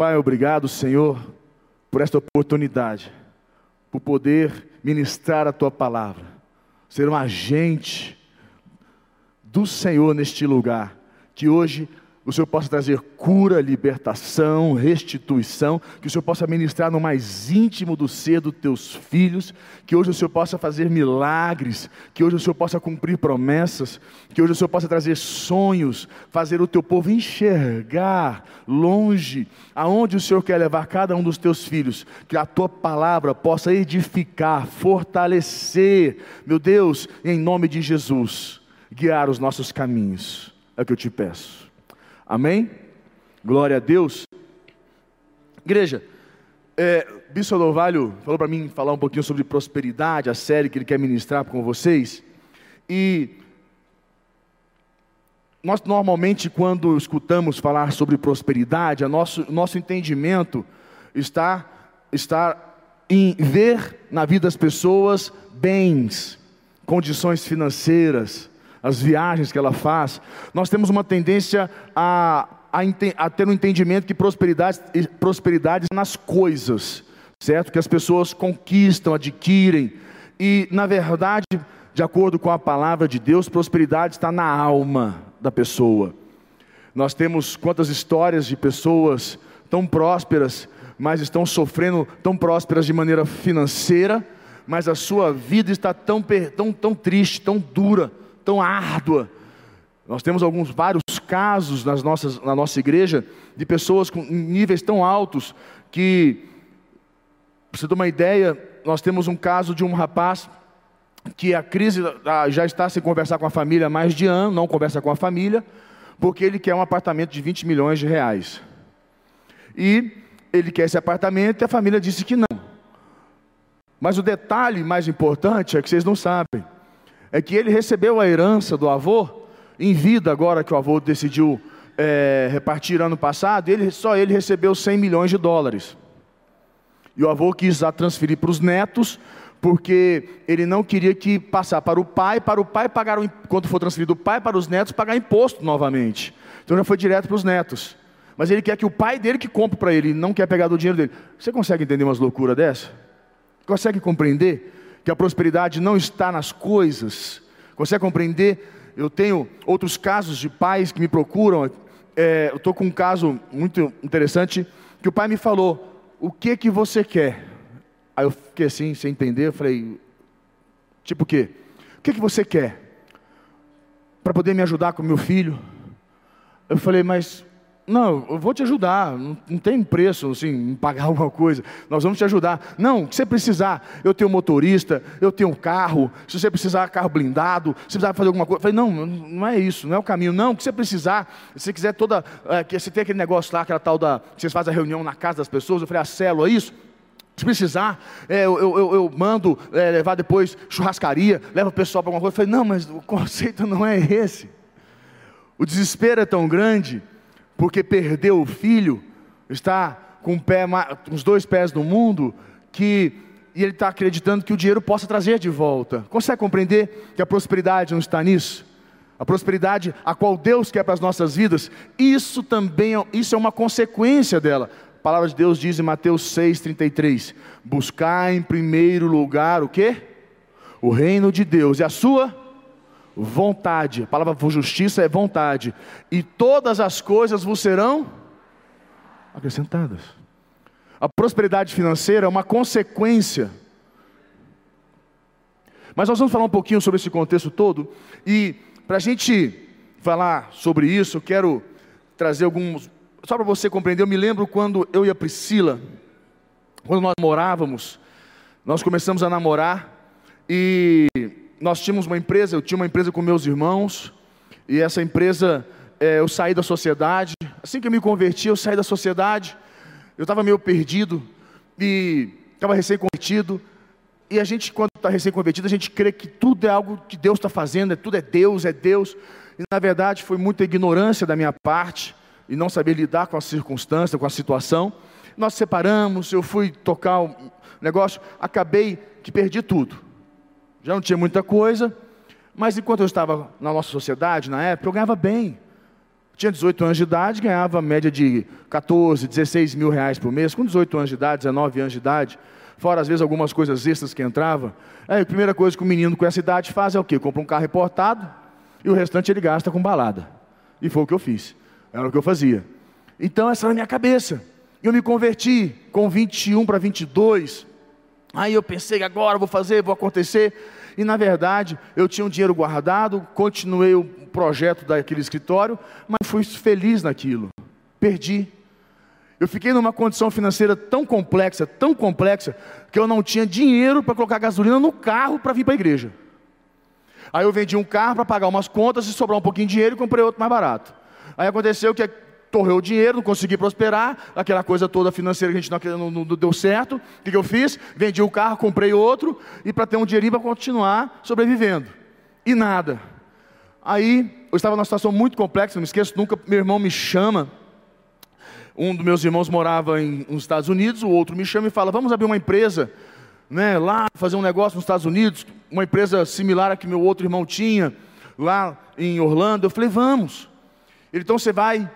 Pai, obrigado, Senhor, por esta oportunidade, por poder ministrar a tua palavra, ser um agente do Senhor neste lugar, que hoje o Senhor possa trazer cura, libertação, restituição, que o Senhor possa ministrar no mais íntimo do ser dos teus filhos, que hoje o Senhor possa fazer milagres, que hoje o Senhor possa cumprir promessas, que hoje o Senhor possa trazer sonhos, fazer o teu povo enxergar longe aonde o Senhor quer levar cada um dos teus filhos, que a tua palavra possa edificar, fortalecer, meu Deus, em nome de Jesus, guiar os nossos caminhos. É o que eu te peço. Amém? Glória a Deus. Igreja, é, Bispo Novalho falou para mim falar um pouquinho sobre prosperidade, a série que ele quer ministrar com vocês. E nós normalmente, quando escutamos falar sobre prosperidade, o nosso, nosso entendimento está, está em ver na vida das pessoas bens, condições financeiras, as viagens que ela faz, nós temos uma tendência a, a, a ter um entendimento que prosperidade, prosperidade nas coisas, certo? Que as pessoas conquistam, adquirem, e na verdade, de acordo com a palavra de Deus, prosperidade está na alma da pessoa. Nós temos quantas histórias de pessoas tão prósperas, mas estão sofrendo, tão prósperas de maneira financeira, mas a sua vida está tão, tão, tão triste, tão dura, tão árdua. Nós temos alguns vários casos nas nossas, na nossa igreja de pessoas com níveis tão altos que, para você ter uma ideia, nós temos um caso de um rapaz que a crise já está sem conversar com a família há mais de ano, não conversa com a família, porque ele quer um apartamento de 20 milhões de reais. E ele quer esse apartamento e a família disse que não. Mas o detalhe mais importante é que vocês não sabem é que ele recebeu a herança do avô em vida, agora que o avô decidiu é, repartir ano passado, ele, só ele recebeu 100 milhões de dólares. E o avô quis transferir para os netos, porque ele não queria que passar para o pai, para o pai pagar, quando for transferido o pai para os netos, pagar imposto novamente. Então já foi direto para os netos. Mas ele quer que o pai dele que compre para ele, não quer pegar do dinheiro dele. Você consegue entender umas loucuras dessa? Consegue compreender? Que a prosperidade não está nas coisas. Consegue compreender? Eu tenho outros casos de pais que me procuram. É, eu estou com um caso muito interessante que o pai me falou: O que que você quer? Aí eu fiquei assim, sem entender. Eu falei: Tipo o quê? O que que você quer? Para poder me ajudar com meu filho? Eu falei: Mas não, eu vou te ajudar, não, tem preço assim, em pagar alguma coisa, nós vamos te ajudar. Não, o que você precisar, eu tenho motorista, eu tenho um carro, se você precisar carro blindado, se precisar fazer alguma coisa. Eu falei, não, não é isso, não é o caminho, não, o que você precisar, se você quiser toda, é, que você tem aquele negócio lá, aquela tal da, vocês fazem a reunião na casa das pessoas, eu falei, a célula, é isso? Se precisar, é, eu, eu, eu, mando é, levar depois churrascaria, leva o pessoal para alguma coisa. Eu falei, não, mas o conceito não é esse. O desespero é tão grande porque perdeu o filho, está com pé, os dois pés no mundo, que e ele está acreditando que o dinheiro possa trazer de volta. Consegue compreender que a prosperidade não está nisso? A prosperidade a qual Deus quer para as nossas vidas, isso também é, isso é uma consequência dela. A palavra de Deus diz em Mateus 6,33: Buscar em primeiro lugar o que? O reino de Deus e a sua vontade. A palavra justiça é vontade. E todas as coisas vos serão acrescentadas. A prosperidade financeira é uma consequência. Mas nós vamos falar um pouquinho sobre esse contexto todo. E para a gente falar sobre isso, eu quero trazer alguns. Só para você compreender, eu me lembro quando eu e a Priscila, quando nós morávamos, nós começamos a namorar e nós tínhamos uma empresa, eu tinha uma empresa com meus irmãos, e essa empresa, é, eu saí da sociedade. Assim que eu me converti, eu saí da sociedade. Eu estava meio perdido, e estava recém-convertido. E a gente, quando está recém-convertido, a gente crê que tudo é algo que Deus está fazendo, é, tudo é Deus, é Deus. E na verdade foi muita ignorância da minha parte, e não saber lidar com a circunstância, com a situação. Nós separamos, eu fui tocar o negócio, acabei que perdi tudo já não tinha muita coisa, mas enquanto eu estava na nossa sociedade, na época, eu ganhava bem. Tinha 18 anos de idade, ganhava média de 14, 16 mil reais por mês, com 18 anos de idade, 19 anos de idade, fora às vezes algumas coisas extras que entravam. Aí a primeira coisa que o menino com essa idade faz é o quê? Compra um carro reportado e o restante ele gasta com balada. E foi o que eu fiz, era o que eu fazia. Então essa era a minha cabeça. Eu me converti com 21 para 22. Aí eu pensei, agora vou fazer, vou acontecer. E na verdade, eu tinha um dinheiro guardado, continuei o projeto daquele escritório, mas fui feliz naquilo. Perdi. Eu fiquei numa condição financeira tão complexa, tão complexa, que eu não tinha dinheiro para colocar gasolina no carro para vir para a igreja. Aí eu vendi um carro para pagar umas contas e sobrar um pouquinho de dinheiro e comprei outro mais barato. Aí aconteceu que torrei o dinheiro, não consegui prosperar, aquela coisa toda financeira que a gente não, não, não deu certo. O que, que, eu fiz? Vendi o carro, comprei outro, e para ter um dinheirinho para continuar sobrevivendo. E nada. Aí eu estava numa situação muito complexa, não me esqueço nunca, meu irmão me chama. Um dos meus irmãos morava em, nos Estados Unidos, o outro me chama e fala: Vamos abrir uma empresa né, lá, fazer um negócio nos Estados Unidos, uma empresa similar a que meu outro irmão tinha, lá em Orlando. Eu falei: Vamos. Ele, então você vai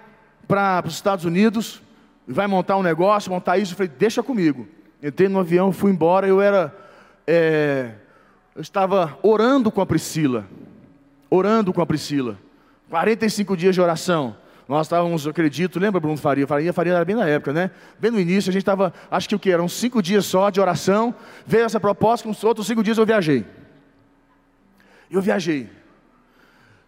para os Estados Unidos, vai montar um negócio, montar isso. Eu falei, deixa comigo. Entrei no avião, fui embora. Eu era, é, eu estava orando com a Priscila, orando com a Priscila. 45 dias de oração. Nós estávamos, eu acredito, lembra Bruno Faria? Faria, Faria era bem na época, né? Bem no início, a gente estava, acho que o que? Eram cinco dias só de oração. Veio essa proposta, com os outros cinco dias eu viajei. Eu viajei.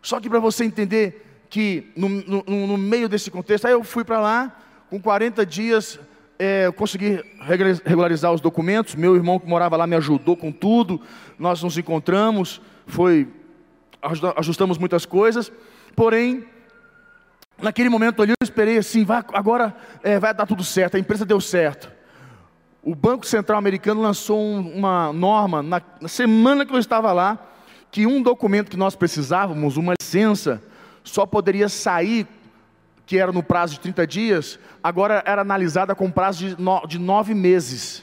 Só que para você entender que no, no, no meio desse contexto, aí eu fui para lá, com 40 dias, é, eu consegui regularizar os documentos. Meu irmão que morava lá me ajudou com tudo. Nós nos encontramos, foi ajustamos muitas coisas. Porém, naquele momento ali eu esperei assim, vai, agora é, vai dar tudo certo. A empresa deu certo. O Banco Central Americano lançou um, uma norma na, na semana que eu estava lá, que um documento que nós precisávamos, uma licença só poderia sair, que era no prazo de 30 dias, agora era analisada com prazo de, no, de nove meses.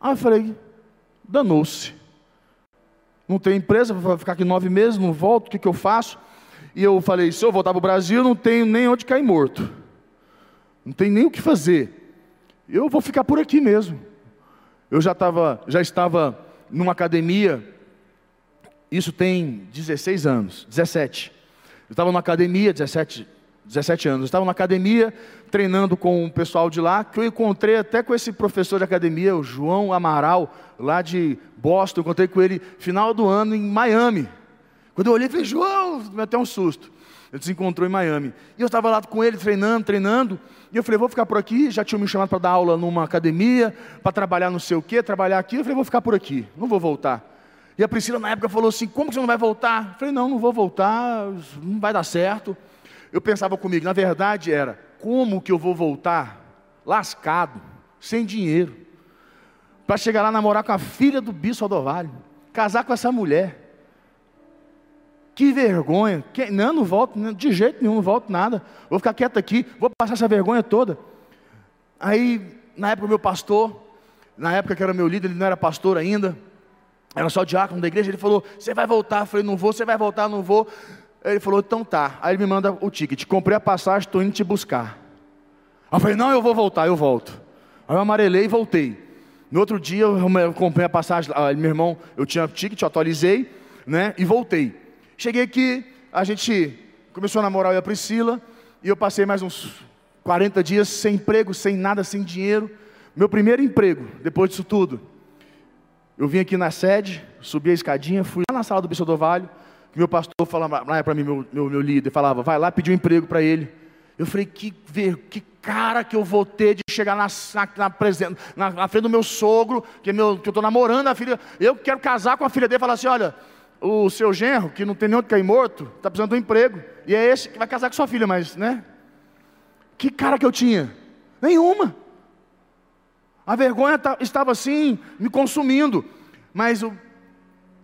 Aí eu falei, danou-se. Não tem empresa, vou ficar aqui nove meses, não volto, o que, que eu faço? E eu falei, se eu voltar para o Brasil, não tenho nem onde cair morto. Não tem nem o que fazer. Eu vou ficar por aqui mesmo. Eu já, tava, já estava numa academia, isso tem 16 anos, 17. Eu estava na academia, 17, 17 anos, eu estava na academia treinando com o pessoal de lá, que eu encontrei até com esse professor de academia, o João Amaral, lá de Boston, eu encontrei com ele final do ano em Miami. Quando eu olhei, falei, João, me até um susto. Ele se encontrou em Miami. E eu estava lá com ele, treinando, treinando. E eu falei, vou ficar por aqui. Já tinham me chamado para dar aula numa academia, para trabalhar não sei o quê, trabalhar aqui. Eu falei, vou ficar por aqui, não vou voltar. E a Priscila na época falou assim: como que você não vai voltar? Eu falei, não, não vou voltar, não vai dar certo. Eu pensava comigo, na verdade era, como que eu vou voltar lascado, sem dinheiro, para chegar lá namorar com a filha do Bispo Aldovalho, casar com essa mulher. Que vergonha. Que, não, não volto, de jeito nenhum, não volto nada. Vou ficar quieto aqui, vou passar essa vergonha toda. Aí, na época, meu pastor, na época que era meu líder, ele não era pastor ainda, era só diácono da igreja, ele falou, você vai voltar? Eu falei, não vou, você vai voltar, não vou. Ele falou, então tá. Aí ele me manda o ticket, comprei a passagem, estou indo te buscar. Aí eu falei, não, eu vou voltar, eu volto. Aí eu amarelei e voltei. No outro dia eu comprei a passagem, ah, meu irmão, eu tinha ticket, eu atualizei, né, e voltei. Cheguei aqui, a gente começou a namorar eu e a Priscila, e eu passei mais uns 40 dias sem emprego, sem nada, sem dinheiro. Meu primeiro emprego, depois disso tudo, eu vim aqui na sede, subi a escadinha, fui lá na sala do Bispo do Vale, meu pastor falava para mim, meu, meu, meu, líder, falava, vai lá pedir um emprego para ele. Eu falei, que, que cara que eu vou ter de chegar na, na, na, na frente do meu sogro, que, é meu, que eu estou namorando a filha, eu quero casar com a filha dele falar assim, olha, o seu genro, que não tem nem onde cair morto, está precisando de um emprego. E é esse que vai casar com sua filha, mas, né? Que cara que eu tinha? Nenhuma. A vergonha estava assim, me consumindo. Mas o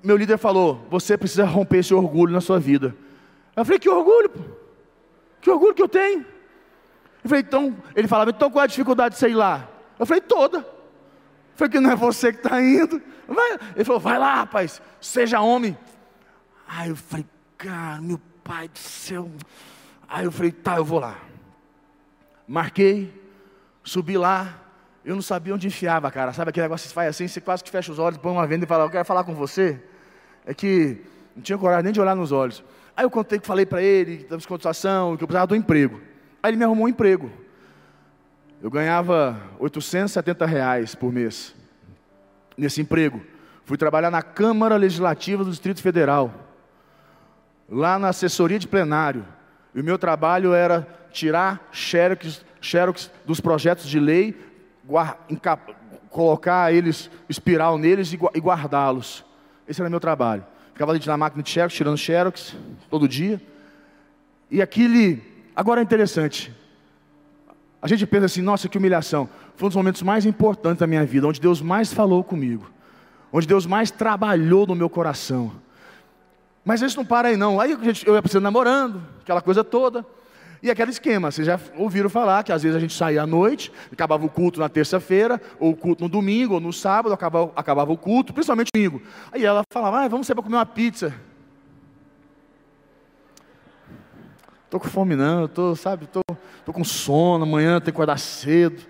meu líder falou: você precisa romper esse orgulho na sua vida. Eu falei: que orgulho? Pô? Que orgulho que eu tenho? Eu falei: então, ele falava: então qual é a dificuldade de sair lá? Eu falei: toda. Eu falei: que não é você que está indo. Vai. Ele falou: vai lá, rapaz, seja homem. Aí eu falei: cara, meu pai do céu. Aí eu falei, tá, eu vou lá. Marquei, subi lá, eu não sabia onde enfiava, cara. Sabe aquele negócio que você faz assim, você quase que fecha os olhos, põe uma venda e fala, eu quero falar com você. É que não tinha coragem nem de olhar nos olhos. Aí eu contei que falei para ele, da descontação, que eu precisava do emprego. Aí ele me arrumou um emprego. Eu ganhava 870 reais por mês nesse emprego. Fui trabalhar na Câmara Legislativa do Distrito Federal, lá na assessoria de plenário. E o meu trabalho era tirar xerox, xerox dos projetos de lei, colocar eles, espiral neles e guardá-los. Esse era meu trabalho. Ficava ali na máquina de xerox, tirando xerox, todo dia. E aquele, agora é interessante. A gente pensa assim, nossa, que humilhação. Foi um dos momentos mais importantes da minha vida, onde Deus mais falou comigo. Onde Deus mais trabalhou no meu coração. Mas isso não para aí não. Aí eu ia namorando, aquela coisa toda. E aquele esquema, vocês já ouviram falar que às vezes a gente saía à noite, acabava o culto na terça-feira, ou o culto no domingo, ou no sábado, acabava, acabava o culto, principalmente domingo. Aí ela falava, ah, vamos sair para comer uma pizza. Tô com fome não, tô, sabe, tô, tô com sono, amanhã tenho que acordar cedo.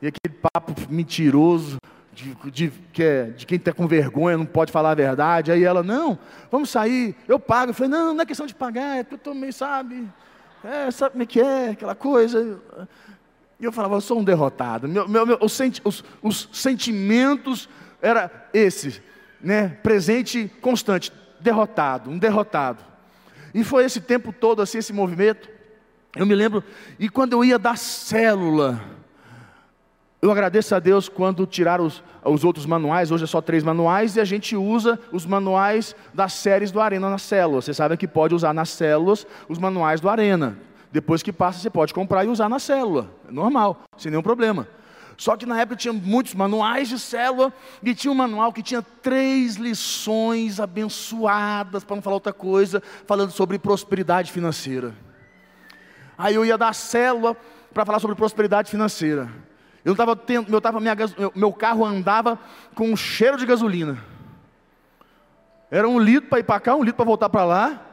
E aquele papo mentiroso de, de, de, é, de quem está com vergonha, não pode falar a verdade. Aí ela, não, vamos sair, eu pago. Eu falei, não, não é questão de pagar, é que eu estou meio, sabe, é, sabe como é que é, aquela coisa. E eu falava, eu sou um derrotado. Meu, meu, meu, os, os, os sentimentos era esse, né? Presente constante, derrotado, um derrotado. E foi esse tempo todo assim, esse movimento. Eu me lembro, e quando eu ia da célula, eu agradeço a Deus quando tiraram os, os outros manuais, hoje é só três manuais, e a gente usa os manuais das séries do Arena na célula. Você sabe que pode usar nas células os manuais do Arena. Depois que passa, você pode comprar e usar na célula. É normal, sem nenhum problema. Só que na época tinha muitos manuais de célula e tinha um manual que tinha três lições abençoadas, para não falar outra coisa, falando sobre prosperidade financeira. Aí eu ia dar célula para falar sobre prosperidade financeira. Eu estava tendo, meu, tava, minha, meu carro andava com um cheiro de gasolina. Era um litro para ir para cá, um litro para voltar para lá.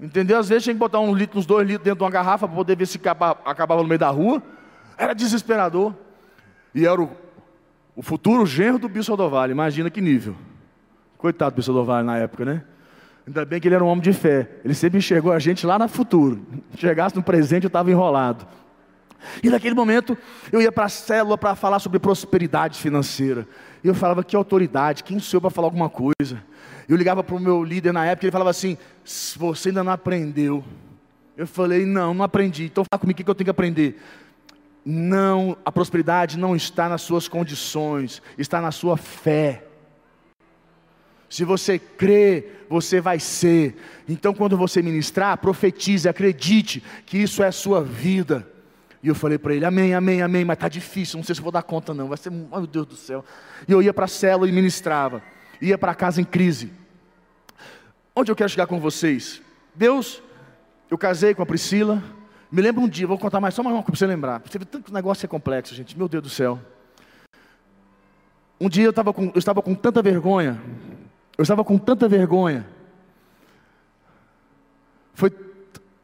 Entendeu? Às vezes tinha que botar um litro, uns dois litros dentro de uma garrafa para poder ver se acabava, acabava no meio da rua. Era desesperador. E era o, o futuro genro do Bispo do Vale. Imagina que nível. Coitado do Bispo do Vale na época, né? Ainda bem que ele era um homem de fé. Ele sempre enxergou a gente lá no futuro. Chegasse no presente, eu estava enrolado. E naquele momento eu ia para a célula para falar sobre prosperidade financeira. E eu falava, que autoridade, quem sou eu para falar alguma coisa? Eu ligava para o meu líder na época, ele falava assim: você ainda não aprendeu. Eu falei, não, não aprendi. Então fala comigo o que eu tenho que aprender. Não, a prosperidade não está nas suas condições, está na sua fé. Se você crê, você vai ser. Então, quando você ministrar, profetize, acredite que isso é a sua vida. E eu falei para ele: Amém, amém, amém, mas está difícil, não sei se vou dar conta, não. Vai ser, meu Deus do céu. E eu ia para a célula e ministrava, ia para casa em crise. Onde eu quero chegar com vocês? Deus, eu casei com a Priscila, me lembro um dia, vou contar mais só uma coisa para você lembrar. Vê tanto negócio é complexo, gente. Meu Deus do céu. Um dia eu, tava com, eu estava com tanta vergonha. Eu estava com tanta vergonha. Foi,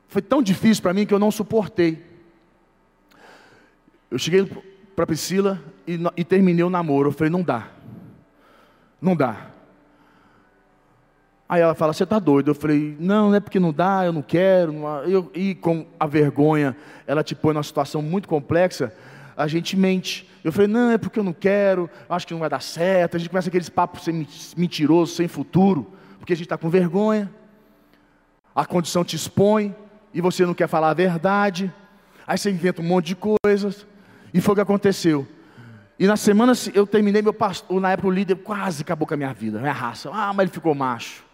foi tão difícil para mim que eu não suportei. Eu cheguei para Priscila e, e terminei o namoro. Eu falei, não dá. Não dá. Aí ela fala, você está doido? Eu falei, não, não é porque não dá, eu não quero. Não eu, e com a vergonha, ela te põe numa situação muito complexa, a gente mente. Eu falei, não, é porque eu não quero, acho que não vai dar certo. A gente começa aqueles papos mentiroso, sem futuro, porque a gente está com vergonha. A condição te expõe e você não quer falar a verdade. Aí você inventa um monte de coisas. E foi o que aconteceu. E na semana eu terminei meu pastor, na época o líder quase acabou com a minha vida, minha raça. Ah, mas ele ficou macho.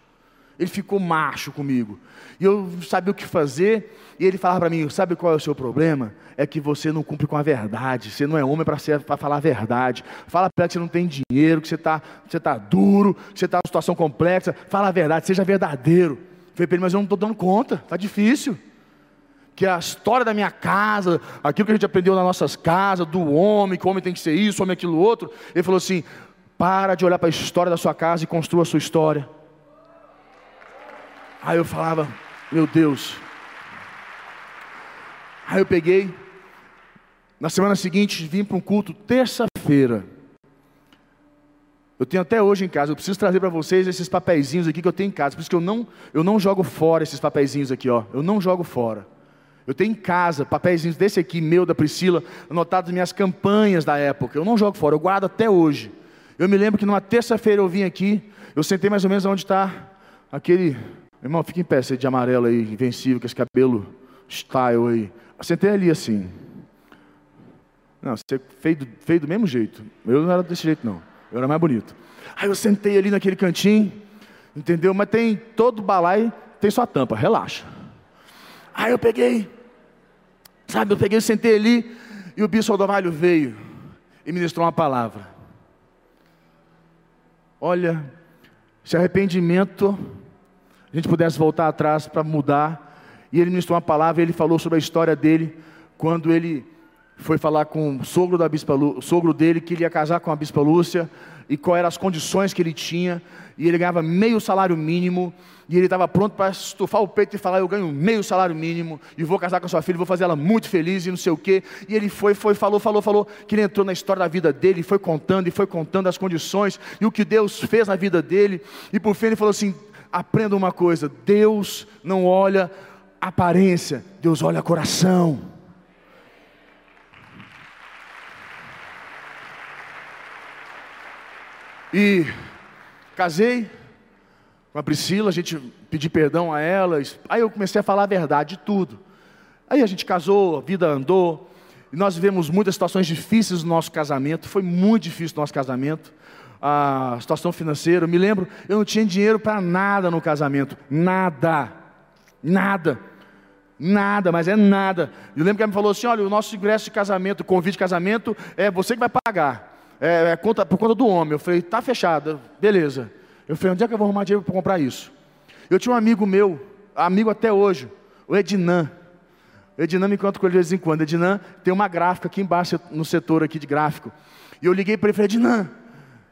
Ele ficou macho comigo. E eu sabia o que fazer. E ele falava para mim: Sabe qual é o seu problema? É que você não cumpre com a verdade. Você não é homem para falar a verdade. Fala para ela que você não tem dinheiro, que você está você tá duro, que você está numa situação complexa. Fala a verdade, seja verdadeiro. Eu falei para ele: Mas eu não estou dando conta, está difícil. Que a história da minha casa, aquilo que a gente aprendeu nas nossas casas, do homem, que o homem tem que ser isso, o homem aquilo outro. Ele falou assim: Para de olhar para a história da sua casa e construa a sua história. Aí eu falava, meu Deus. Aí eu peguei, na semana seguinte vim para um culto, terça-feira. Eu tenho até hoje em casa, eu preciso trazer para vocês esses papeizinhos aqui que eu tenho em casa, por isso que eu não, eu não jogo fora esses papeizinhos aqui, ó. Eu não jogo fora. Eu tenho em casa papeizinhos desse aqui, meu, da Priscila, anotados minhas campanhas da época. Eu não jogo fora, eu guardo até hoje. Eu me lembro que numa terça-feira eu vim aqui, eu sentei mais ou menos onde está aquele. Irmão, fica em pé, você de amarelo aí, invencível, com esse cabelo style aí. Eu sentei ali assim. Não, você feio, feio do mesmo jeito. Eu não era desse jeito, não. Eu era mais bonito. Aí eu sentei ali naquele cantinho, entendeu? Mas tem todo balai, tem sua tampa, relaxa. Aí eu peguei, sabe, eu peguei, sentei ali, e o bispo Aldovalho veio e ministrou uma palavra. Olha, se arrependimento, a gente pudesse voltar atrás para mudar, e ele ministrou uma palavra, ele falou sobre a história dele, quando ele foi falar com o sogro, da Bispa Lú, sogro dele que ele ia casar com a Bispa Lúcia e quais eram as condições que ele tinha, e ele ganhava meio salário mínimo, e ele estava pronto para estufar o peito e falar: Eu ganho meio salário mínimo, e vou casar com a sua filha, vou fazer ela muito feliz, e não sei o quê. E ele foi, foi, falou, falou, falou, que ele entrou na história da vida dele, foi contando, e foi contando as condições, e o que Deus fez na vida dele, e por fim ele falou assim: Aprenda uma coisa, Deus não olha aparência, Deus olha coração. E casei com a Priscila, a gente pediu perdão a ela. Aí eu comecei a falar a verdade de tudo. Aí a gente casou, a vida andou. E nós vivemos muitas situações difíceis no nosso casamento. Foi muito difícil o nosso casamento. A situação financeira. Eu me lembro, eu não tinha dinheiro para nada no casamento. Nada. Nada. Nada, mas é nada. Eu lembro que ela me falou assim: olha, o nosso ingresso de casamento, convite de casamento, é você que vai pagar é, é conta, por conta do homem. Eu falei, tá fechado, beleza. Eu falei, onde é que eu vou arrumar dinheiro para comprar isso? Eu tinha um amigo meu, amigo até hoje, o Ednan. O Ednan me conta com ele de vez em quando. Ednan tem uma gráfica aqui embaixo, no setor aqui de gráfico. E eu liguei para ele e falei, Ednan,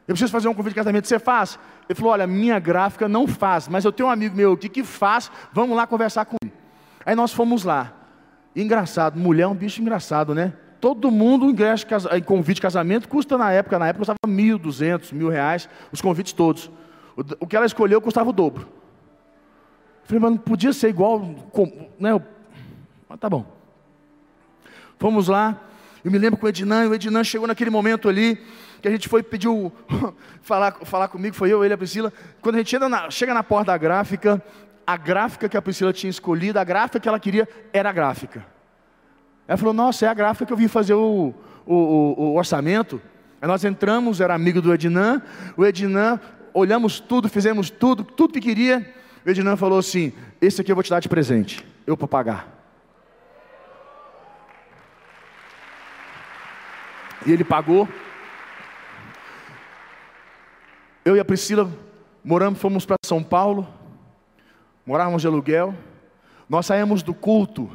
eu preciso fazer um convite de casamento, você faz? Ele falou, olha, minha gráfica não faz, mas eu tenho um amigo meu aqui que faz, vamos lá conversar com ele. Aí nós fomos lá. Engraçado, mulher é um bicho engraçado, né? Todo mundo ingresso em convite de casamento custa na época, na época custava mil, duzentos, mil reais, os convites todos. O, que ela escolheu custava o dobro. Eu falei, mas não podia ser igual, né? Mas tá bom. Fomos lá, eu me lembro com o Ednan, e o Ednan chegou naquele momento ali, que a gente foi pedir falar, falar comigo, foi eu, ele a Priscila. Quando a gente chega na, chega na porta da gráfica, a gráfica que a Priscila tinha escolhido, a gráfica que ela queria, era a gráfica. Ela falou: Nossa, é a gráfica que eu vim fazer o, o, o, o orçamento. Aí nós entramos, era amigo do Ednan. O Ednan, olhamos tudo, fizemos tudo, tudo que queria. O Ednan falou assim: Esse aqui eu vou te dar de presente, eu para pagar. E ele pagou. Eu e a Priscila moramos, fomos para São Paulo, morávamos de aluguel. Nós saímos do culto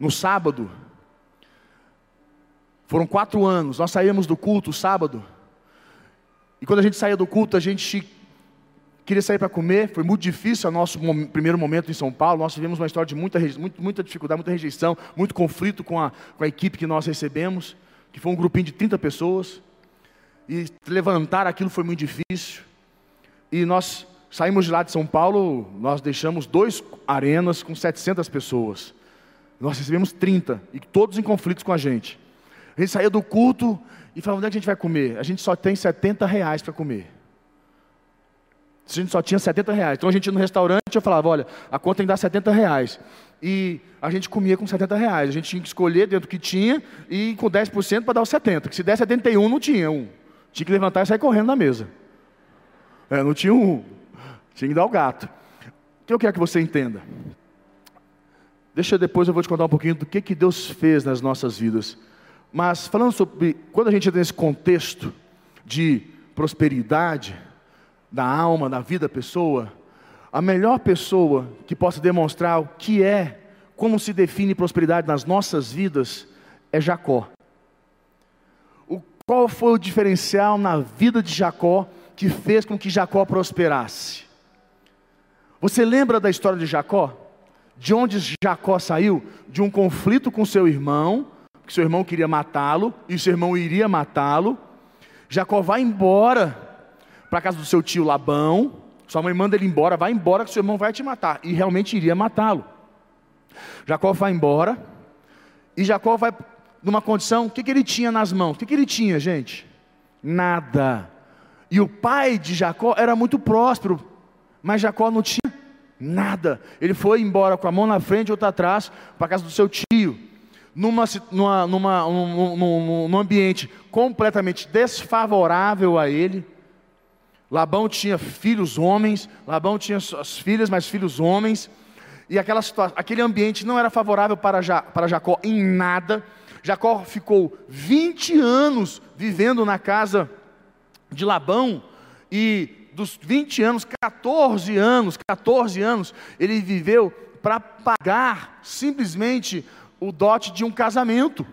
no sábado foram quatro anos, nós saímos do culto sábado, e quando a gente saía do culto, a gente queria sair para comer, foi muito difícil o nosso primeiro momento em São Paulo, nós tivemos uma história de muita, muita dificuldade, muita rejeição, muito conflito com a, com a equipe que nós recebemos, que foi um grupinho de 30 pessoas, e levantar aquilo foi muito difícil, e nós saímos de lá de São Paulo, nós deixamos dois arenas com 700 pessoas, nós recebemos 30, e todos em conflitos com a gente, a gente saía do culto e falava: onde é que a gente vai comer? A gente só tem 70 reais para comer. A gente só tinha 70 reais. Então a gente ia no restaurante eu falava: olha, a conta tem que dar 70 reais. E a gente comia com 70 reais. A gente tinha que escolher dentro do que tinha e com 10% para dar os 70. Que se der 71, não tinha um. Tinha que levantar e sair correndo na mesa. É, não tinha um. Tinha que dar o gato. O que eu quero que você entenda? Deixa depois eu vou te contar um pouquinho do que, que Deus fez nas nossas vidas. Mas falando sobre quando a gente entra nesse contexto de prosperidade da alma, da vida da pessoa, a melhor pessoa que possa demonstrar o que é, como se define prosperidade nas nossas vidas, é Jacó. O, qual foi o diferencial na vida de Jacó que fez com que Jacó prosperasse? Você lembra da história de Jacó? De onde Jacó saiu? De um conflito com seu irmão, que seu irmão queria matá-lo, e seu irmão iria matá-lo. Jacó vai embora para a casa do seu tio Labão. Sua mãe manda ele embora, vai embora que seu irmão vai te matar. E realmente iria matá-lo. Jacó vai embora. E Jacó vai numa condição, o que, que ele tinha nas mãos? O que, que ele tinha, gente? Nada. E o pai de Jacó era muito próspero, mas Jacó não tinha nada. Ele foi embora com a mão na frente e outra atrás para a casa do seu tio, numa, numa, numa, num, num, num ambiente completamente desfavorável a ele. Labão tinha filhos homens, Labão tinha suas filhas, mas filhos homens, e aquela situação, aquele ambiente não era favorável para, ja, para Jacó em nada. Jacó ficou 20 anos vivendo na casa de Labão, e dos 20 anos, 14 anos, 14 anos, ele viveu para pagar simplesmente o dote de um casamento,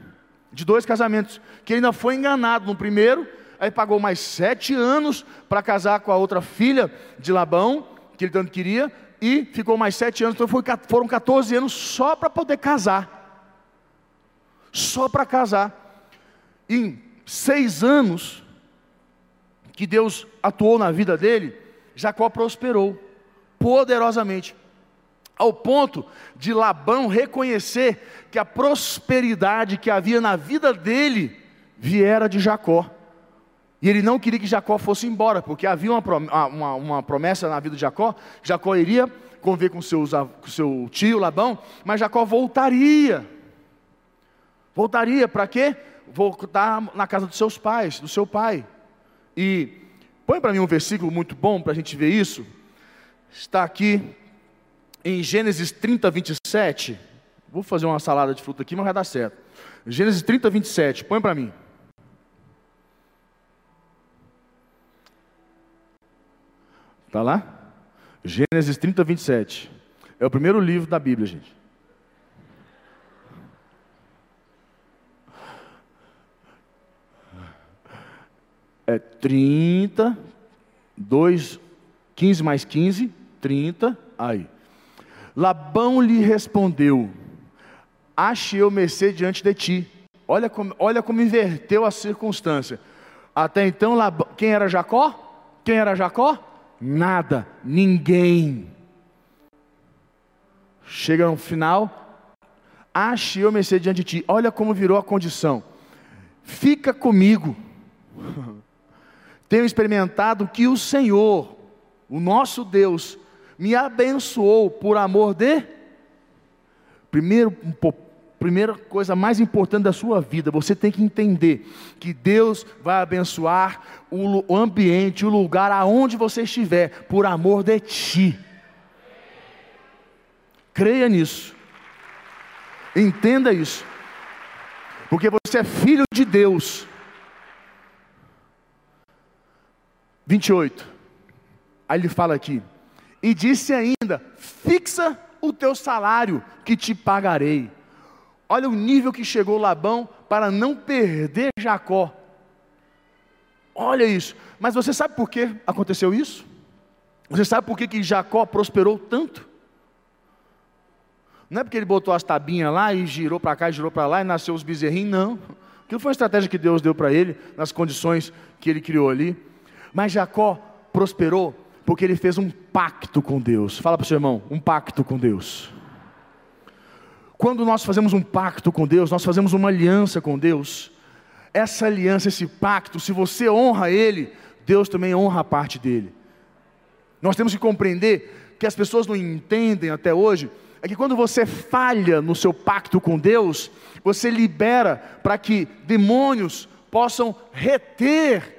de dois casamentos, que ainda foi enganado no primeiro, aí pagou mais sete anos para casar com a outra filha de Labão, que ele tanto queria, e ficou mais sete anos, então foi, foram 14 anos só para poder casar. Só para casar. Em seis anos, que Deus atuou na vida dele, Jacó prosperou poderosamente, ao ponto de Labão reconhecer que a prosperidade que havia na vida dele viera de Jacó. E ele não queria que Jacó fosse embora, porque havia uma, uma, uma promessa na vida de Jacó: Jacó iria conviver com, seus, com seu tio Labão, mas Jacó voltaria. Voltaria para quê? Voltar na casa dos seus pais, do seu pai. E põe para mim um versículo muito bom para a gente ver isso. Está aqui em Gênesis 30, 27. Vou fazer uma salada de fruta aqui, mas vai dar certo. Gênesis 30, 27. Põe para mim. Está lá? Gênesis 30, 27. É o primeiro livro da Bíblia, gente. é 30, 2, 15 mais 15, 30, aí. Labão lhe respondeu: Achei eu mercê diante de ti. Olha como, olha como inverteu a circunstância. Até então, Labão, quem era Jacó? Quem era Jacó? Nada, ninguém. Chega no final, achei eu mercê diante de ti. Olha como virou a condição. Fica comigo. tenho experimentado que o Senhor, o nosso Deus, me abençoou por amor de. Primeiro, primeira coisa mais importante da sua vida, você tem que entender que Deus vai abençoar o ambiente, o lugar aonde você estiver, por amor de ti. Creia nisso. Entenda isso. Porque você é filho de Deus. 28. Aí ele fala aqui: E disse ainda: Fixa o teu salário, que te pagarei. Olha o nível que chegou Labão para não perder Jacó. Olha isso. Mas você sabe por que aconteceu isso? Você sabe por que, que Jacó prosperou tanto? Não é porque ele botou as tabinhas lá e girou para cá e girou para lá e nasceu os bezerrinhos, não. Aquilo foi uma estratégia que Deus deu para ele, nas condições que ele criou ali. Mas Jacó prosperou porque ele fez um pacto com Deus. Fala para o seu irmão, um pacto com Deus. Quando nós fazemos um pacto com Deus, nós fazemos uma aliança com Deus. Essa aliança, esse pacto, se você honra ele, Deus também honra a parte dele. Nós temos que compreender que as pessoas não entendem até hoje, é que quando você falha no seu pacto com Deus, você libera para que demônios possam reter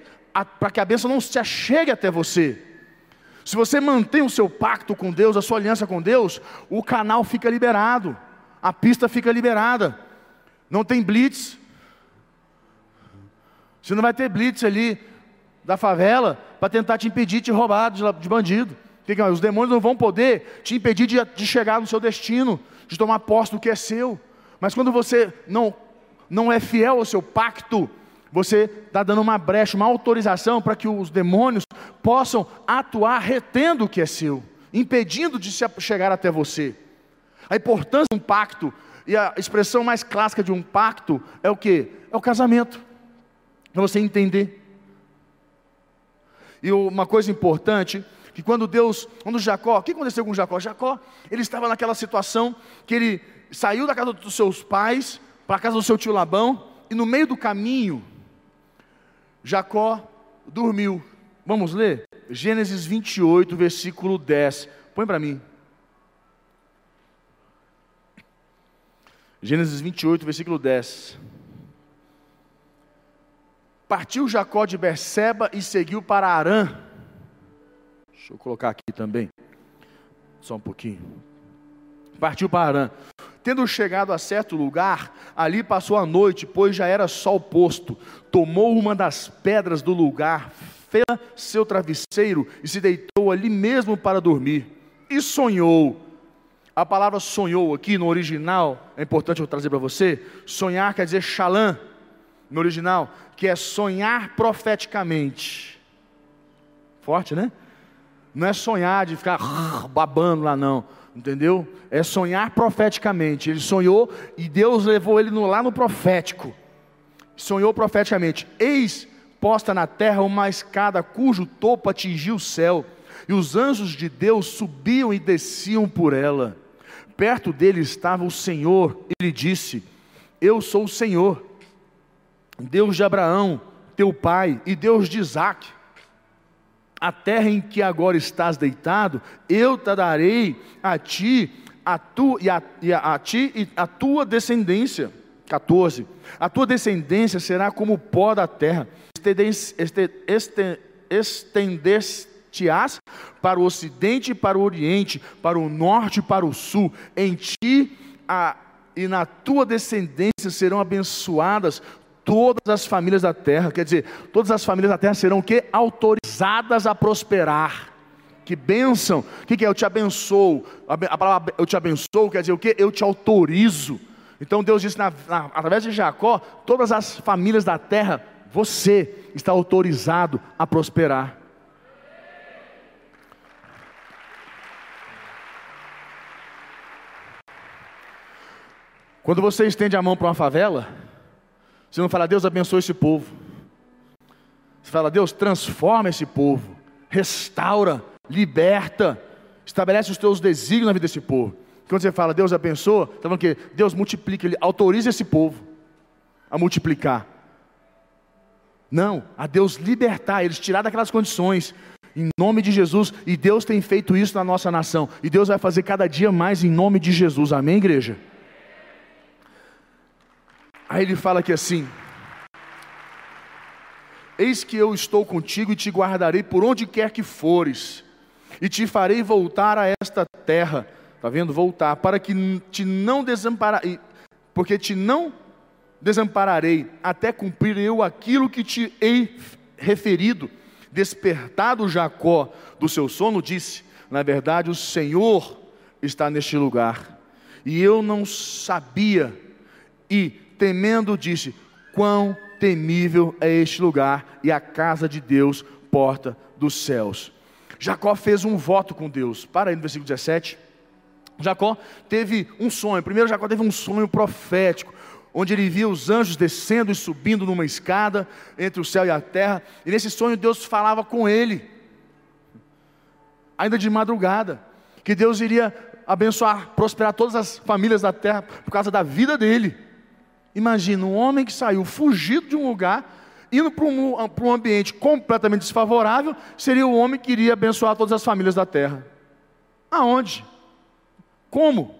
para que a bênção não se achegue até você. Se você mantém o seu pacto com Deus, a sua aliança com Deus, o canal fica liberado, a pista fica liberada, não tem blitz. Você não vai ter blitz ali da favela para tentar te impedir de te roubar de bandido. Os demônios não vão poder te impedir de, de chegar no seu destino, de tomar posse do que é seu. Mas quando você não, não é fiel ao seu pacto, você está dando uma brecha, uma autorização para que os demônios possam atuar retendo o que é seu, impedindo de chegar até você. A importância de um pacto e a expressão mais clássica de um pacto é o que? É o casamento. Para você entender. E uma coisa importante, que quando Deus, quando Jacó, o que aconteceu com Jacó? Jacó, ele estava naquela situação que ele saiu da casa dos seus pais para a casa do seu tio Labão, e no meio do caminho, Jacó dormiu. Vamos ler? Gênesis 28, versículo 10. Põe para mim. Gênesis 28, versículo 10. Partiu Jacó de Berseba e seguiu para Arã. Deixa eu colocar aqui também. Só um pouquinho. Partiu para Arã. Tendo chegado a certo lugar, ali passou a noite, pois já era sol posto. Tomou uma das pedras do lugar, fez seu travesseiro e se deitou ali mesmo para dormir. E sonhou. A palavra sonhou aqui no original, é importante eu trazer para você. Sonhar quer dizer xalã, no original, que é sonhar profeticamente. Forte, né? Não é sonhar de ficar babando lá, não. Entendeu? É sonhar profeticamente. Ele sonhou e Deus levou ele no, lá no profético. Sonhou profeticamente. Eis posta na terra uma escada cujo topo atingiu o céu, e os anjos de Deus subiam e desciam por ela. Perto dele estava o Senhor, e lhe disse: Eu sou o Senhor Deus de Abraão, teu pai, e Deus de Isaac. A terra em que agora estás deitado, eu te darei a ti, a tu, e a, e a, a ti e a tua descendência. 14. A tua descendência será como o pó da terra, estender-te-ás para o ocidente e para o oriente, para o norte e para o sul. Em ti a, e na tua descendência serão abençoadas todas as famílias da terra, quer dizer, todas as famílias da terra serão que? Autorizadas a prosperar. Que bênção, o que, que é? Eu te abençoo, a palavra eu te abençoo quer dizer o que? Eu te autorizo. Então Deus disse, na, na, através de Jacó, todas as famílias da terra, você está autorizado a prosperar. Quando você estende a mão para uma favela, você não fala, Deus abençoe esse povo. Você fala, Deus transforma esse povo, restaura, liberta, estabelece os teus desígnios na vida desse povo. Quando você fala, Deus abençoa, está falando que Deus multiplica, Ele autoriza esse povo a multiplicar. Não, a Deus libertar, eles tirar daquelas condições, em nome de Jesus, e Deus tem feito isso na nossa nação, e Deus vai fazer cada dia mais em nome de Jesus, amém, igreja? Aí ele fala aqui assim: Eis que eu estou contigo e te guardarei por onde quer que fores, e te farei voltar a esta terra. Está vendo? Voltar, para que te não desampararei, porque te não desampararei, até cumprir eu aquilo que te hei referido. Despertado Jacó do seu sono, disse: Na verdade, o Senhor está neste lugar, e eu não sabia, e temendo, disse: Quão temível é este lugar e a casa de Deus, porta dos céus. Jacó fez um voto com Deus. Para aí no versículo 17. Jacó teve um sonho. Primeiro, Jacó teve um sonho profético, onde ele via os anjos descendo e subindo numa escada entre o céu e a terra. E nesse sonho, Deus falava com ele, ainda de madrugada, que Deus iria abençoar, prosperar todas as famílias da terra por causa da vida dele. Imagina um homem que saiu fugido de um lugar, indo para um, para um ambiente completamente desfavorável, seria o homem que iria abençoar todas as famílias da terra. Aonde? Como?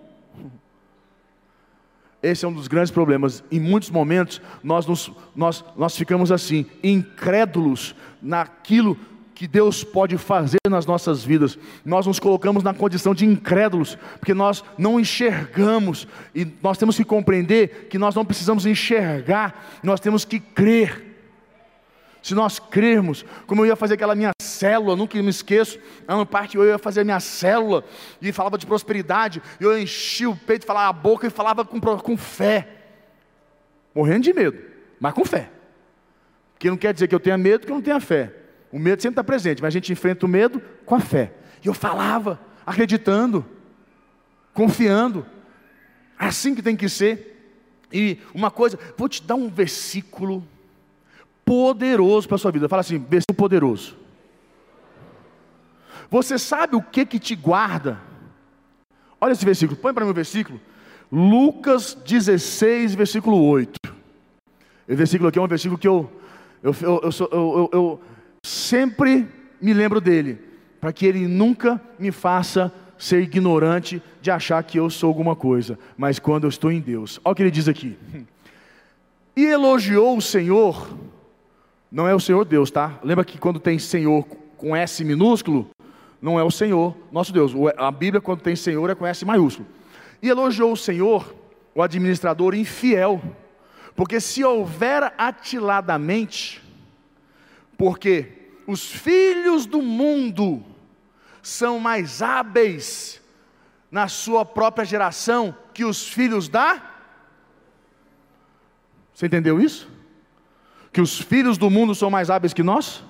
Esse é um dos grandes problemas. Em muitos momentos, nós, nos, nós, nós ficamos assim, incrédulos naquilo que Deus pode fazer nas nossas vidas. Nós nos colocamos na condição de incrédulos, porque nós não enxergamos, e nós temos que compreender que nós não precisamos enxergar, nós temos que crer. Se nós crermos, como eu ia fazer aquela minha célula, nunca me esqueço, ano parte eu ia fazer a minha célula, e falava de prosperidade, eu enchia o peito, falava a boca e falava com, com fé, morrendo de medo, mas com fé, porque não quer dizer que eu tenha medo, que eu não tenha fé, o medo sempre está presente, mas a gente enfrenta o medo com a fé. E eu falava, acreditando, confiando. Assim que tem que ser. E uma coisa, vou te dar um versículo poderoso para a sua vida. Fala assim, versículo poderoso. Você sabe o que que te guarda? Olha esse versículo, põe para mim o versículo. Lucas 16, versículo 8. Esse versículo aqui é um versículo que eu, eu, eu, eu, eu sempre me lembro dele, para que ele nunca me faça ser ignorante de achar que eu sou alguma coisa, mas quando eu estou em Deus. Olha o que ele diz aqui. E elogiou o Senhor, não é o Senhor Deus, tá? Lembra que quando tem Senhor com S minúsculo, não é o Senhor, nosso Deus. A Bíblia, quando tem Senhor, é com S maiúsculo. E elogiou o Senhor, o administrador infiel, porque se houver atiladamente, porque os filhos do mundo são mais hábeis na sua própria geração que os filhos da. Você entendeu isso? Que os filhos do mundo são mais hábeis que nós?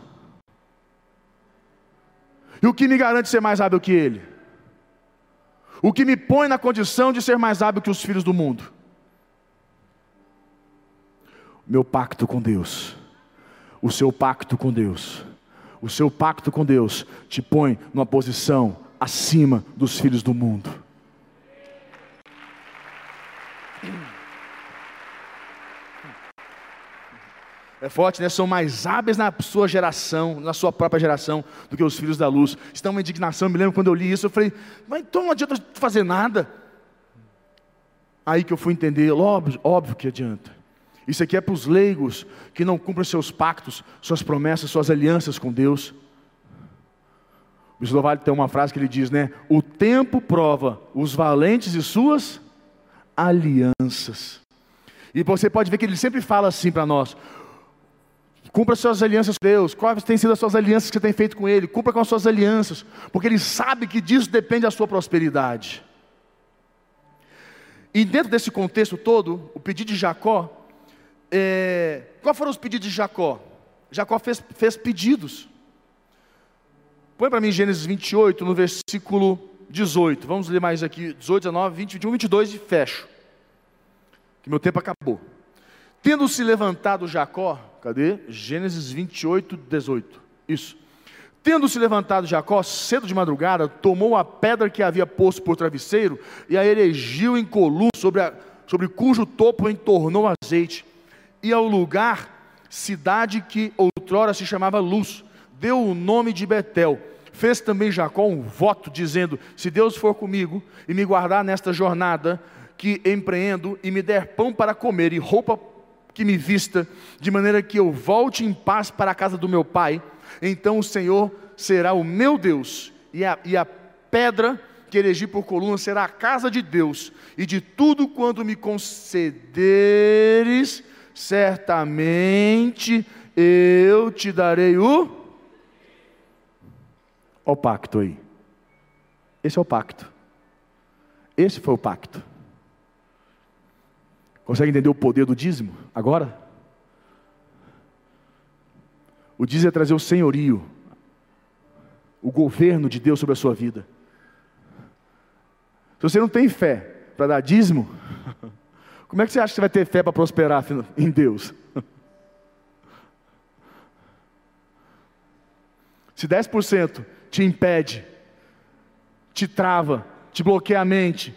E o que me garante ser mais hábil que ele? O que me põe na condição de ser mais hábil que os filhos do mundo? Meu pacto com Deus. O seu pacto com Deus o seu pacto com Deus te põe numa posição acima dos filhos do mundo. É forte, né? São mais hábeis na sua geração, na sua própria geração, do que os filhos da luz. Isso é uma indignação. Me lembro quando eu li isso, eu falei, mas então não adianta fazer nada. Aí que eu fui entender, óbvio, óbvio que adianta. Isso aqui é para os leigos que não cumprem seus pactos, suas promessas, suas alianças com Deus. O Vale tem uma frase que ele diz, né? O tempo prova os valentes e suas alianças. E você pode ver que ele sempre fala assim para nós: Cumpra suas alianças com Deus. Quais têm sido as suas alianças que você tem feito com Ele? Cumpra com as suas alianças, porque Ele sabe que disso depende a sua prosperidade. E dentro desse contexto todo, o pedido de Jacó é, qual foram os pedidos de Jacó? Jacó fez, fez pedidos. Põe para mim Gênesis 28, no versículo 18. Vamos ler mais aqui: 18, 19, 20, 21, 22 e fecho. Que meu tempo acabou. Tendo se levantado Jacó, cadê? Gênesis 28, 18. Isso. Tendo se levantado Jacó, cedo de madrugada, tomou a pedra que havia posto por travesseiro e a erigiu em coluna, sobre, sobre cujo topo entornou azeite e ao lugar, cidade que outrora se chamava Luz, deu o nome de Betel. Fez também Jacó um voto, dizendo: Se Deus for comigo e me guardar nesta jornada que empreendo, e me der pão para comer e roupa que me vista, de maneira que eu volte em paz para a casa do meu pai, então o Senhor será o meu Deus, e a, e a pedra que erigi por coluna será a casa de Deus, e de tudo quanto me concederes, certamente eu te darei o. o pacto aí. Esse é o pacto. Esse foi o pacto. Consegue entender o poder do dízimo agora? O dízimo é trazer o senhorio, o governo de Deus sobre a sua vida. Se você não tem fé para dar dízimo, Como é que você acha que você vai ter fé para prosperar em Deus? Se 10% te impede, te trava, te bloqueia a mente,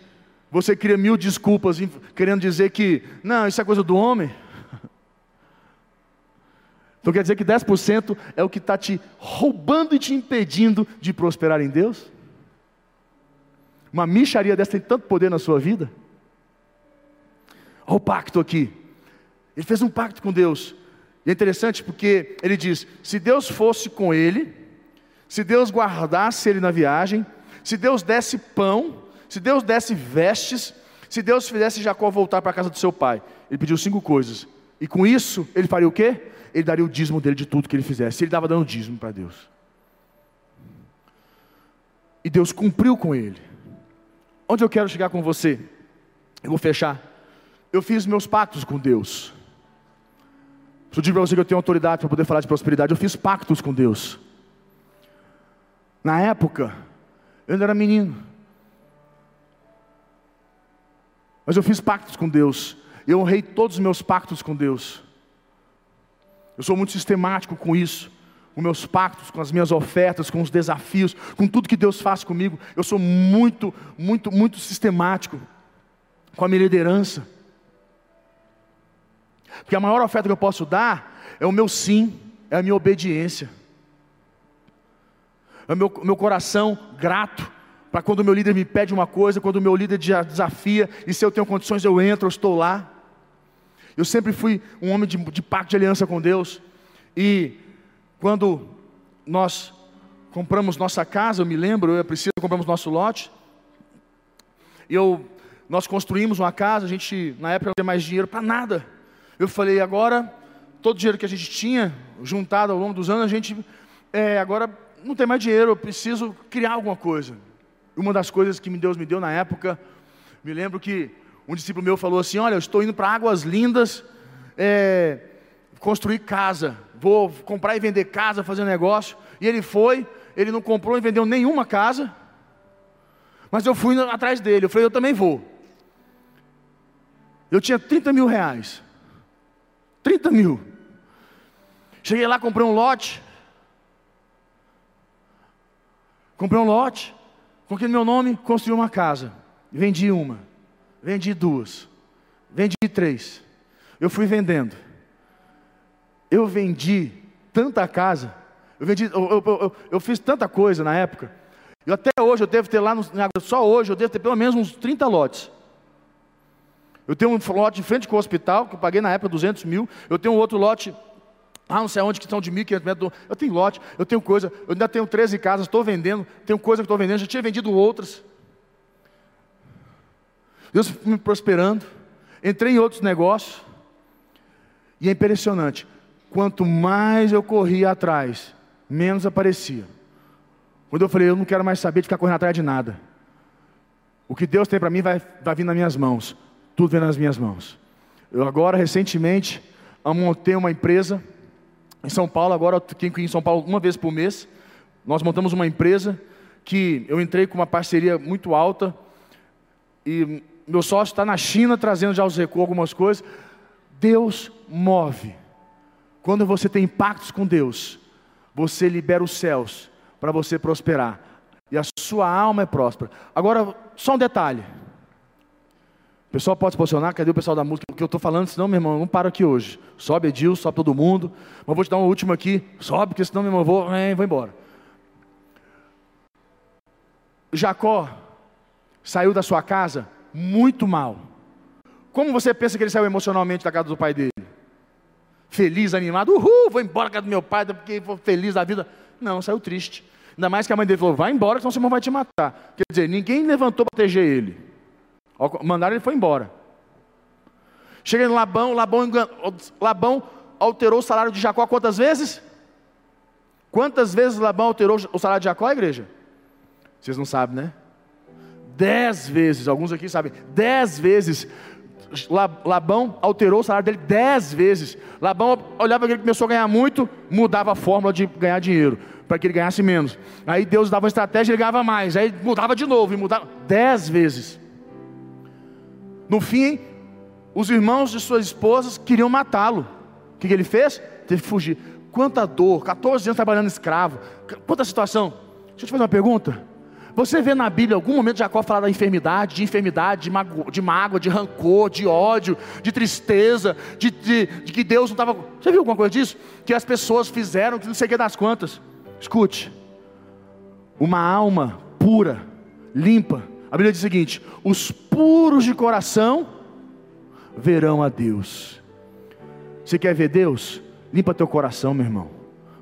você cria mil desculpas querendo dizer que, não, isso é coisa do homem. Então quer dizer que 10% é o que está te roubando e te impedindo de prosperar em Deus? Uma micharia dessa tem tanto poder na sua vida? Olha o pacto aqui. Ele fez um pacto com Deus. E é interessante porque ele diz: se Deus fosse com ele, se Deus guardasse ele na viagem, se Deus desse pão, se Deus desse vestes, se Deus fizesse Jacó voltar para a casa do seu pai. Ele pediu cinco coisas. E com isso, ele faria o quê? Ele daria o dízimo dele de tudo que ele fizesse. Ele estava dando dízimo para Deus. E Deus cumpriu com ele. Onde eu quero chegar com você? Eu vou fechar eu fiz meus pactos com Deus. Se eu digo para você que eu tenho autoridade para poder falar de prosperidade, eu fiz pactos com Deus. Na época, eu ainda era menino. Mas eu fiz pactos com Deus. Eu honrei todos os meus pactos com Deus. Eu sou muito sistemático com isso, com meus pactos, com as minhas ofertas, com os desafios, com tudo que Deus faz comigo. Eu sou muito, muito, muito sistemático com a minha liderança. Porque a maior oferta que eu posso dar é o meu sim, é a minha obediência. É o meu, meu coração grato para quando o meu líder me pede uma coisa, quando o meu líder desafia, e se eu tenho condições eu entro, eu estou lá. Eu sempre fui um homem de, de pacto de aliança com Deus. E quando nós compramos nossa casa, eu me lembro, eu Priscila compramos nosso lote. Eu, nós construímos uma casa, a gente na época não tinha mais dinheiro para nada. Eu falei, agora, todo o dinheiro que a gente tinha, juntado ao longo dos anos, a gente, é, agora não tem mais dinheiro, eu preciso criar alguma coisa. Uma das coisas que Deus me deu na época, me lembro que um discípulo meu falou assim: Olha, eu estou indo para Águas Lindas é, construir casa, vou comprar e vender casa, fazer negócio. E ele foi, ele não comprou e vendeu nenhuma casa, mas eu fui atrás dele. Eu falei: Eu também vou. Eu tinha 30 mil reais. 30 mil. Cheguei lá, comprei um lote. Comprei um lote. Coloquei no meu nome, construí uma casa. Vendi uma. Vendi duas. Vendi três. Eu fui vendendo. Eu vendi tanta casa. Eu, vendi, eu, eu, eu, eu fiz tanta coisa na época. E até hoje eu devo ter lá, no, só hoje eu devo ter pelo menos uns 30 lotes. Eu tenho um lote de frente com o hospital, que eu paguei na época 200 mil. Eu tenho outro lote ah, não sei onde que estão de 1.500 metros. Eu tenho lote, eu tenho coisa, eu ainda tenho 13 casas, estou vendendo, tenho coisa que estou vendendo, já tinha vendido outras. Deus me prosperando, entrei em outros negócios, e é impressionante, quanto mais eu corria atrás, menos aparecia. Quando eu falei, eu não quero mais saber de ficar correndo atrás de nada. O que Deus tem para mim vai, vai vir nas minhas mãos, tudo vem nas minhas mãos. Eu agora, recentemente, montei uma empresa em São Paulo, agora aqui em São Paulo uma vez por mês. Nós montamos uma empresa que eu entrei com uma parceria muito alta e meu sócio está na China trazendo já os recursos, algumas coisas. Deus move. Quando você tem pactos com Deus, você libera os céus para você prosperar. E a sua alma é próspera. Agora, só um detalhe. Pessoal pode se posicionar, cadê o pessoal da música? Porque eu estou falando, senão, meu irmão, não para aqui hoje. Sobe Edil, sobe todo mundo. Mas vou te dar uma última aqui. Sobe, porque senão, meu irmão, eu vou, é, vou embora. Jacó saiu da sua casa muito mal. Como você pensa que ele saiu emocionalmente da casa do pai dele? Feliz, animado, uhul, vou embora da casa do meu pai, porque vou feliz da vida. Não, saiu triste. Ainda mais que a mãe dele falou: vai embora, senão seu irmão vai te matar. Quer dizer, ninguém levantou para proteger ele. Mandaram ele foi embora. Chega em Labão, Labão, Labão alterou o salário de Jacó quantas vezes? Quantas vezes Labão alterou o salário de Jacó, igreja? Vocês não sabem, né? Dez vezes, alguns aqui sabem, dez vezes Labão alterou o salário dele dez vezes. Labão olhava que ele começou a ganhar muito, mudava a fórmula de ganhar dinheiro, para que ele ganhasse menos. Aí Deus dava uma estratégia ele ganhava mais. Aí mudava de novo, e mudava dez vezes. No fim, os irmãos de suas esposas queriam matá-lo. O que, ele fez? Teve que fugir. Quanta dor, 14 anos trabalhando escravo, quanta situação. Deixa eu te fazer uma pergunta. Você vê na Bíblia algum momento Jacó falar da enfermidade, de enfermidade, de, mago, de mágoa, de rancor, de ódio, de tristeza, de, de, de que Deus não estava. Você viu alguma coisa disso? Que as pessoas fizeram, que não sei o que das quantas. Escute, uma alma pura, limpa, a Bíblia diz o seguinte: os puros de coração verão a Deus. Você quer ver Deus? Limpa teu coração, meu irmão.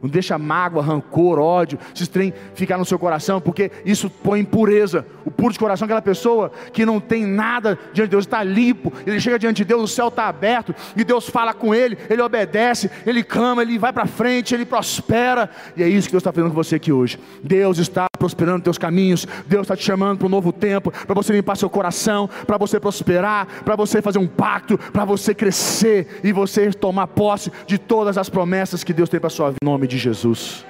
Não deixa mágoa, rancor, ódio, esses trem ficar no seu coração, porque isso põe impureza. O puro de coração é aquela pessoa que não tem nada diante de Deus, está limpo, ele chega diante de Deus, o céu está aberto, e Deus fala com ele, ele obedece, ele clama, ele vai para frente, ele prospera. E é isso que Deus está fazendo com você aqui hoje. Deus está prosperando teus caminhos, Deus está te chamando para um novo tempo, para você limpar seu coração, para você prosperar, para você fazer um pacto, para você crescer e você tomar posse de todas as promessas que Deus tem para sua vida, em nome de Jesus.